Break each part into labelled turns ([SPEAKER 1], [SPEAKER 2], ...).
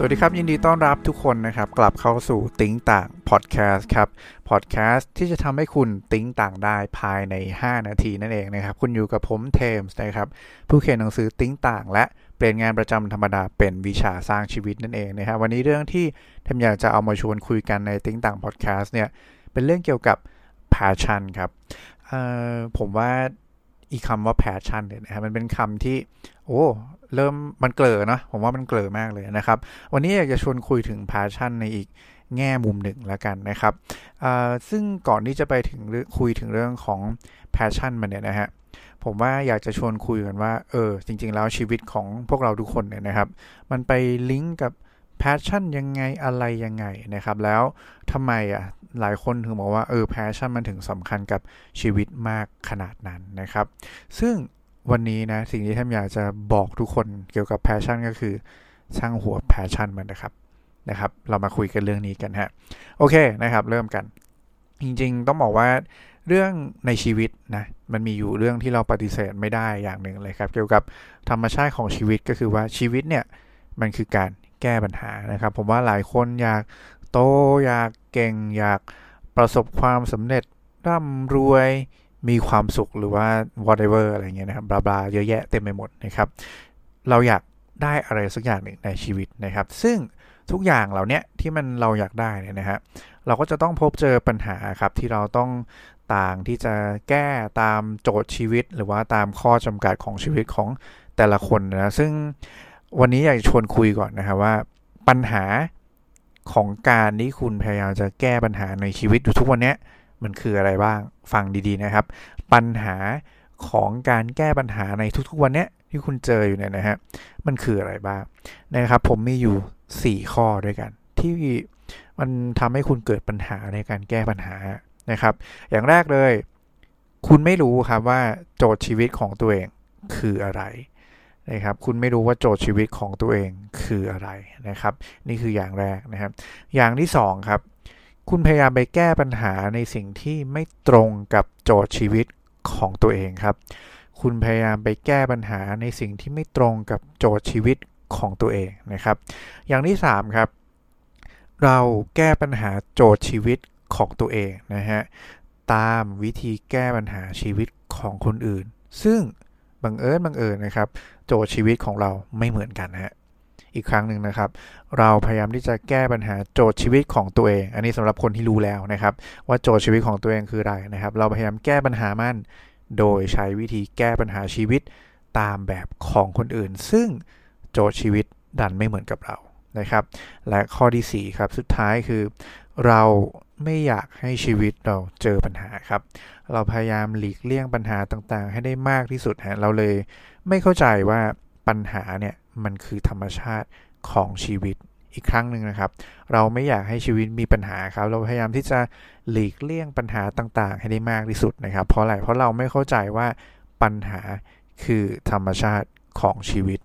[SPEAKER 1] สวัสดีครับ ยินดีต้อนรับทุกคนนะครับ กลับเข้าสู่ติ้งต่างพอดแคสต์ครับพอดแคสต์ที่จะทำให้คุณติ้งต่างได้ภายใน 5 นาทีนั่นเองนะครับ คุณอยู่กับผมเทมส์นะครับ ผู้เขียนหนังสือติ้งต่าง และเปลี่ยนงานประจำธรรมดาเป็นวิชาสร้างชีวิตนั่นเองนะครับวันนี้เรื่องที่เทมอยากจะเอามาชวนคุยกันในติ้งต่างพอดแคสต์เนี่ยเป็นเรื่องเกี่ยวกับ passion ครับผมว่า อีคำว่า passion เนี่ยนะครับมันเป็นคำที่ โอ้เริ่มมันเกลอเนาะผมว่ามันเกลอมากเลยนะครับ วันนี้อยากจะชวนคุยถึง passion ในอีกแง่มุมหนึ่งแล้วกันนะครับซึ่งก่อนที่จะไปถึงคุยถึงเรื่องของ passion มันเนี่ยนะฮะผมว่าอยากจะชวนคุยกันว่าเออจริง ๆ แล้วชีวิตของพวกเราทุกคนเนี่ยนะครับ มันไปลิงก์กับ passion ยังไงอะไรยังไงนะครับ แล้วทำไมอะ หลายคนถึงบอกว่าเออ passion มันถึงสำคัญกับชีวิตมากขนาดนั้นนะครับ ซึ่งวันนี้นะสิ่งที่ท่านอยากจะบอกทุกคนเกี่ยวกับ passion ก็คือช่างหัว passion มันนะครับนะครับ เรามาคุยกันเรื่องนี้กันฮะโอเคนะครับ เริ่มกัน จริงๆ ต้องบอกว่าเรื่องในชีวิตนะมันมีอยู่เรื่องที่เราปฏิเสธไม่ได้อย่างหนึ่งเลยครับ เกี่ยวกับธรรมชาติของชีวิตก็คือว่าชีวิตเนี่ยมันคือการแก้ปัญหานะครับ ผมว่าหลายคนอยาก โต อยากเก่ง อยากประสบความสำเร็จร่ำรวยมีความสุขหรือว่า whatever อะไรเงี้ยนะครับบลาบลาเยอะแยะเต็มไปหมดนะครับเราอยากได้อะไรสักอย่างหนึ่งในชีวิตนะครับ ซึ่งทุกอย่างเหล่านี้ที่มันเราอยากได้เนี่ยนะฮะเราก็จะต้องพบเจอปัญหาครับที่เราต้องต่างที่จะแก้ตามโจทย์ชีวิต หรือว่าตามข้อจำกัดของชีวิตของแต่ละคนนะซึ่งวันนี้อยากชวนคุยก่อนนะครับว่าปัญหา ของการที่คุณพยายามจะแก้ปัญหาในชีวิตอยู่ทุกวันนี้มันคืออะไรบ้างฟังดีๆนะครับ ปัญหาของการแก้ปัญหาในทุกๆวันนี้ที่คุณเจออยู่เนี่ยนะฮะมันคืออะไรบ้างนะครับ ผมมีอยู่ 4 ข้อด้วยกัน ที่มันทำให้คุณเกิดปัญหาในการแก้ปัญหานะครับ อย่างแรกเลย คุณไม่รู้ครับว่าโจทย์ชีวิตของตัวเองคืออะไร นะครับคุณไม่รู้ว่าโจทย์ชีวิตของตัวเองคืออะไรนะครับ นี่คืออย่างแรกนะครับ อย่างที่2ครับ คุณพยายามไปแก้ปัญหาในสิ่งที่ไม่ตรงกับโจทย์ชีวิตของตัวเองครับ คุณพยายามไปแก้ปัญหาในสิ่งที่ไม่ตรงกับโจทย์ชีวิตของตัวเองนะครับ อย่างที่3ครับ เราแก้ปัญหาโจทย์ชีวิตของตัวเองนะฮะตามวิธีแก้ปัญหาชีวิตของคนอื่น ซึ่ง บังเอิญบังเอิญนะครับ โจทย์ชีวิตของเราไม่เหมือนกันฮะอีกครั้งหนึ่งนะครับ เราพยายามที่จะแก้ปัญหาโจทย์ชีวิตของตัวเอง อันนี้สำหรับคนที่รู้แล้วนะครับ ว่าโจทย์ชีวิตของตัวเองคืออะไรนะครับ เราพยายามแก้ปัญหามัน โดยใช้วิธีแก้ปัญหาชีวิตตามแบบของคนอื่น ซึ่งโจทย์ชีวิตดันไม่เหมือนกับเรา นะครับ และข้อที่ 4 ครับสุดท้ายคือ เราไม่อยากให้ชีวิตเราเจอปัญหาครับ เราพยายามหลีกเลี่ยงปัญหาต่างๆ ให้ได้มากที่สุดฮะเราเลยไม่เข้าใจว่าปัญหาเนี่ยมันคือธรรมชาติของชีวิตอีกครั้งหนึ่งนะครับ เราไม่อยากให้ชีวิตมีปัญหาครับ เราพยายามที่จะหลีกเลี่ยงปัญหาต่างๆ ให้ได้มากที่สุดนะครับ เพราะอะไรเพราะเราไม่เข้าใจว่าปัญหาคือธรรมชาติของชีวิต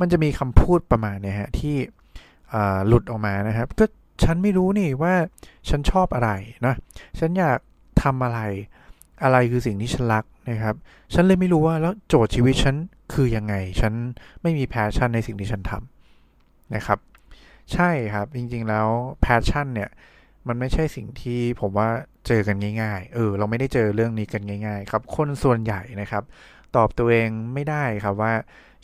[SPEAKER 1] มันจะมีคำพูดประมาณนี้ฮะที่ หลุดออกมานะครับ ก็ฉันไม่รู้นี่ว่าฉันชอบอะไรนะฉันอยากทำอะไรอะไรคือสิ่งที่ฉันรักนะครับ ฉันเลยไม่รู้ว่าแล้วโจทย์ชีวิตฉันคือยังไง ฉันไม่มี passion ในสิ่งที่ฉันทำนะครับ ใช่ครับ จริงๆแล้ว passion เนี่ยมันไม่ใช่สิ่งที่ผมว่าเจอกันง่ายๆ เออ เราไม่ได้เจอเรื่องนี้กันง่าย ๆ ครับ คนส่วนใหญ่นะครับ ตอบตัวเองไม่ได้ครับว่า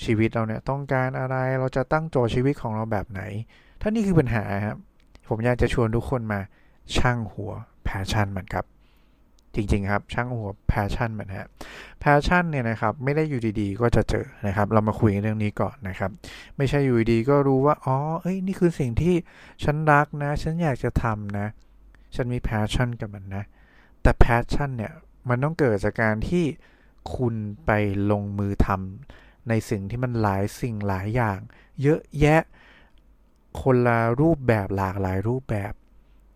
[SPEAKER 1] ชีวิตเราเนี่ยต้องการอะไรเราจะตั้งโจทย์ชีวิตของเราแบบไหน ถ้านี่คือปัญหาครับผมอยากจะชวนทุกคนมาช่างหัว passion มันครับ จริงๆครับช่างหัว passion มันฮะ passion เนี่ยนะครับไม่ได้อยู่ดีๆ ก็จะเจอนะครับ เรามาคุยเรื่องนี้ก่อนนะครับ ไม่ใช่อยู่ดีก็รู้ว่าอ๋อเอ้ยนี่คือสิ่งที่ฉันรักนะ ฉันอยากจะทำนะ ฉันมี passion กับมันนะ แต่ passion เนี่ยมันต้องเกิดจากการที่คุณไปลงมือทำ ในสิ่งที่มันหลายสิ่งหลายอย่าง เยอะแยะคนละรูปแบบหลากหลายรูปแบบ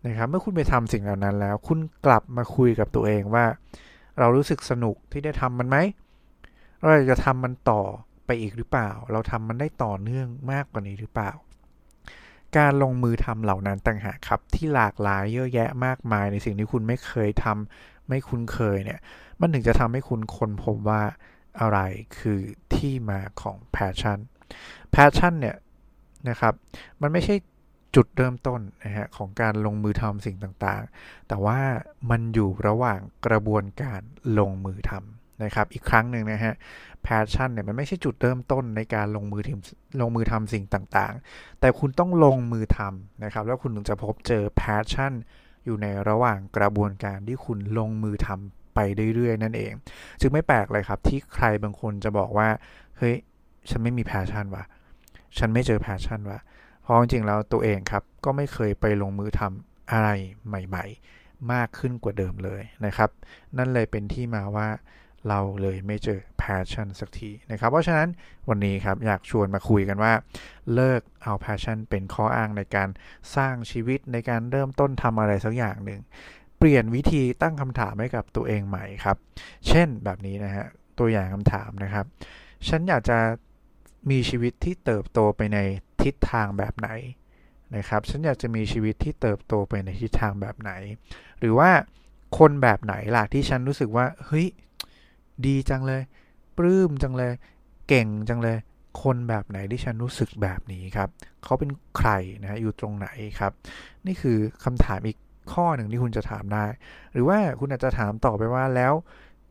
[SPEAKER 1] นะครับเมื่อคุณไปทำสิ่งเหล่านั้นแล้ว คุณกลับมาคุยกับตัวเองว่า เรารู้สึกสนุกที่ได้ทำมันไหมเราจะทำมันต่อไปอีกหรือเปล่า เราทำมันได้ต่อเนื่องมากกว่านี้หรือเปล่า การลงมือทำเหล่านั้นต่างหากครับที่หลากหลายเยอะแยะมากมายในสิ่งที่คุณไม่เคยทำไม่คุ้นเคยเนี่ย มันถึงจะทำให้คุณค้นพบว่า อะไรคือที่มาของ passion passion เนี่ยนะครับ มันไม่ใช่จุดเริ่มต้นนะฮะของการลงมือทำสิ่งต่างๆ แต่ว่ามันอยู่ระหว่างกระบวนการลงมือทำนะครับ อีกครั้งหนึ่งนะฮะ passion เนี่ยมันไม่ใช่จุดเริ่มต้นในการลงมือทำลงมือทำสิ่งต่างๆ แต่คุณต้องลงมือทำนะครับ แล้วคุณถึงจะพบเจอ passion อยู่ในระหว่างกระบวนการที่คุณลงมือทำ ไปเรื่อยๆ นั่นเอง จึงไม่แปลกเลยครับที่ใครบางคนจะบอกว่าเฮ้ยฉันไม่มี passion ว่ะฉันไม่เจอ passion ว่ะเพราะจริงๆแล้วตัวเองครับก็ไม่เคยไปลงมือทำอะไรใหม่ๆ มากขึ้นกว่าเดิมเลยนะครับ นั่นเลยเป็นที่มาว่าเราเลยไม่เจอ passion สักทีนะครับ เพราะฉะนั้นวันนี้ครับอยากชวนมาคุยกันว่า เลิกเอา passion เป็นข้ออ้างในการสร้างชีวิตในการเริ่มต้นทำอะไรสักอย่างหนึ่ง เปลี่ยนวิธีตั้งคำถามให้กับตัวเองใหม่ครับ เช่นแบบนี้นะฮะ ตัวอย่างคำถามนะครับ ฉันอยากจะมีชีวิตที่เติบโตไปในทิศทางแบบไหนนะครับ ฉันอยากจะมีชีวิตที่เติบโตไปในทิศทางแบบไหน หรือว่าคนแบบไหนล่ะที่ฉันรู้สึกว่า เฮ้ย ดีจังเลย ปลื้มจังเลย เก่งจังเลย คนแบบไหนที่ฉันรู้สึกแบบนี้ครับ เขาเป็นใครนะ อยู่ตรงไหนครับ นี่คือคำถามอีก ข้อหนึ่งที่คุณจะถามได้ หรือว่าคุณอาจจะถามต่อไปว่าแล้ว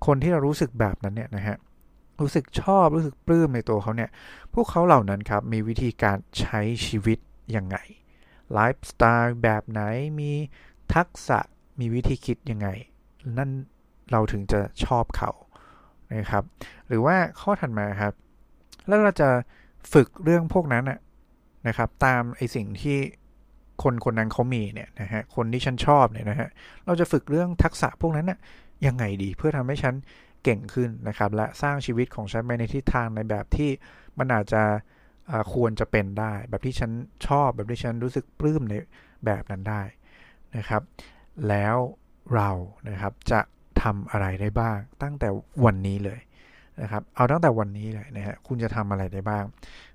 [SPEAKER 1] คนที่เรารู้สึกแบบนั้นเนี่ยนะฮะรู้สึกชอบรู้สึกปลื้มในตัวเขาเนี่ย พวกเขาเหล่านั้นครับ มีวิธีการใช้ชีวิตยังไงไลฟ์สไตล์แบบไหนมีทักษะมีวิธีคิดยังไง นั่นเราถึงจะชอบเขานะครับ หรือว่าข้อถัดมาครับ แล้วเราจะฝึกเรื่องพวกนั้นนะครับ ตามไอสิ่งที่ คนคนนั้นเขามีเนี่ยนะฮะคนที่ฉันชอบเนี่ยนะฮะเราจะฝึกเรื่องทักษะพวกนั้นน่ะยังไงดีเพื่อทำให้ฉันเก่งขึ้นนะครับและสร้างชีวิตของฉันไปในทิศทางในแบบที่มันอาจจะควรจะเป็นได้ แบบที่ฉันชอบแบบที่ฉันรู้สึกปลื้มในแบบนั้นได้นะครับ แล้วเรานะครับจะทำอะไรได้บ้าง ตั้งแต่วันนี้เลยนะครับเอาตั้งแต่วันนี้เลยนะฮะคุณจะทำอะไรได้บ้าง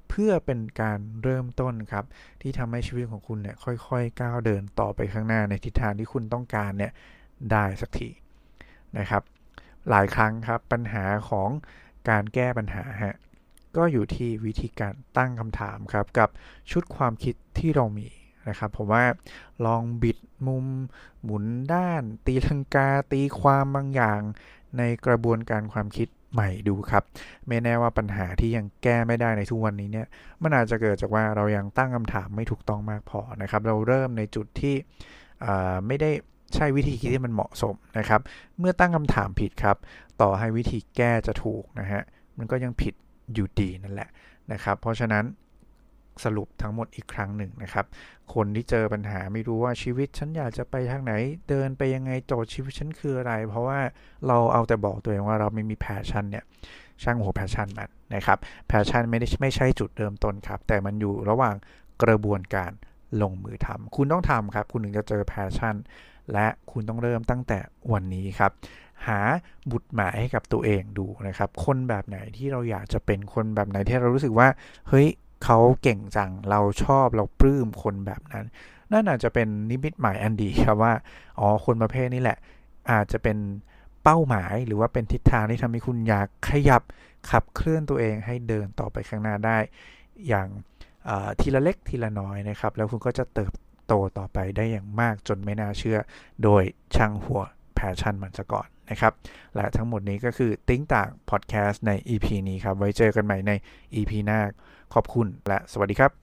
[SPEAKER 1] เพื่อเป็นการเริ่มต้นครับ ที่ทำให้ชีวิตของคุณเนี่ยค่อยๆก้าวเดินต่อไปข้างหน้าในทิศทางที่คุณต้องการเนี่ยได้สักทีนะครับ หลายครั้งครับปัญหาของการแก้ปัญหาฮะก็อยู่ที่วิธีการตั้งคำถามครับกับชุดความคิดที่เรามีนะครับผมว่าลองบิดมุม หมุนด้าน ตีลังกาตีความบางอย่างในกระบวนการความคิด ใหม่ดูครับ ไม่แน่ว่าปัญหาที่ยังแก้ไม่ได้ในทุกวันนี้เนี่ยมันอาจจะเกิดจากว่าเรายังตั้งคำถามไม่ถูกต้องมากพอนะครับ เราเริ่มในจุดที่ไม่ได้ใช่วิธีคิดที่มันเหมาะสมนะครับ เมื่อตั้งคำถามผิดครับ ต่อให้วิธีแก้จะถูกนะฮะมันก็ยังผิดอยู่ดีนั่นแหละนะครับ เพราะฉะนั้น สรุปทั้งหมดอีกครั้งหนึ่งนะครับ คนที่เจอปัญหาไม่รู้ว่าชีวิตฉันอยากจะไปทางไหน เดินไปยังไงโจทย์ชีวิตฉันคืออะไร เพราะว่าเราเอาแต่บอกตัวเองว่าเราไม่มี passion เนี่ยช่างหัว passion มันนะครับ passion ไม่ได้ไม่ใช่จุดเริ่มต้นครับ แต่มันอยู่ระหว่างกระบวนการลงมือทำคุณต้องทำครับ คุณถึงจะเจอแพชชั่น และคุณต้องเริ่มตั้งแต่วันนี้ครับหาบุตรหมายให้กับตัวเองดูนะครับ คนแบบไหนที่เราอยากจะเป็นคนแบบไหนที่เรารู้สึกว่า เฮ้ย เขาเก่งจังเราชอบเราปลื้มคนแบบนั้นนั่นอาจจะเป็นนิมิตหมายอันดีครับว่าอ๋อคนประเภทนี้แหละ อาจจะเป็นเป้าหมายหรือว่าเป็นทิศทางที่ทำให้คุณอยากขยับขับเคลื่อนตัวเองให้เดินต่อไปข้างหน้าได้ อย่างทีละเล็กทีละน้อยนะครับ แล้วคุณก็จะเติบโตต่อไปได้อย่างมากจนไม่น่าเชื่อ โดยช่างหัว passion มันซะก่อน นะครับ และทั้งหมดนี้ก็คือติ้งต่างพอดแคสต์ใน EP นี้ครับ ไว้เจอกันใหม่ใน EP หน้า ขอบคุณและสวัสดีครับ